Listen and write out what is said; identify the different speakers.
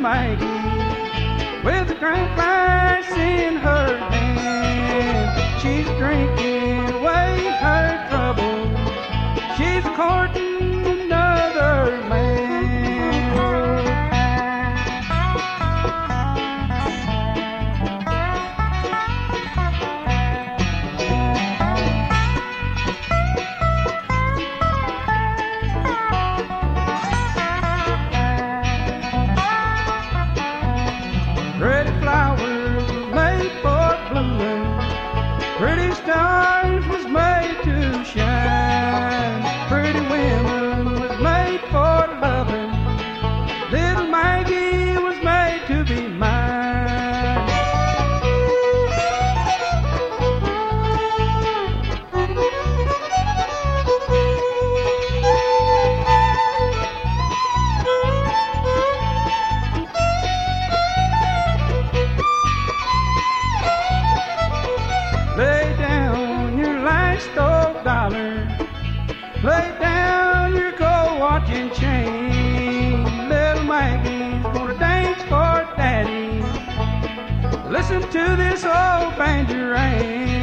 Speaker 1: Maggie with a drink glass in her hand. She's drinking away her troubles. She's courting. And chain. Little Maggie's gonna dance for daddy. Listen to this old banjo rain.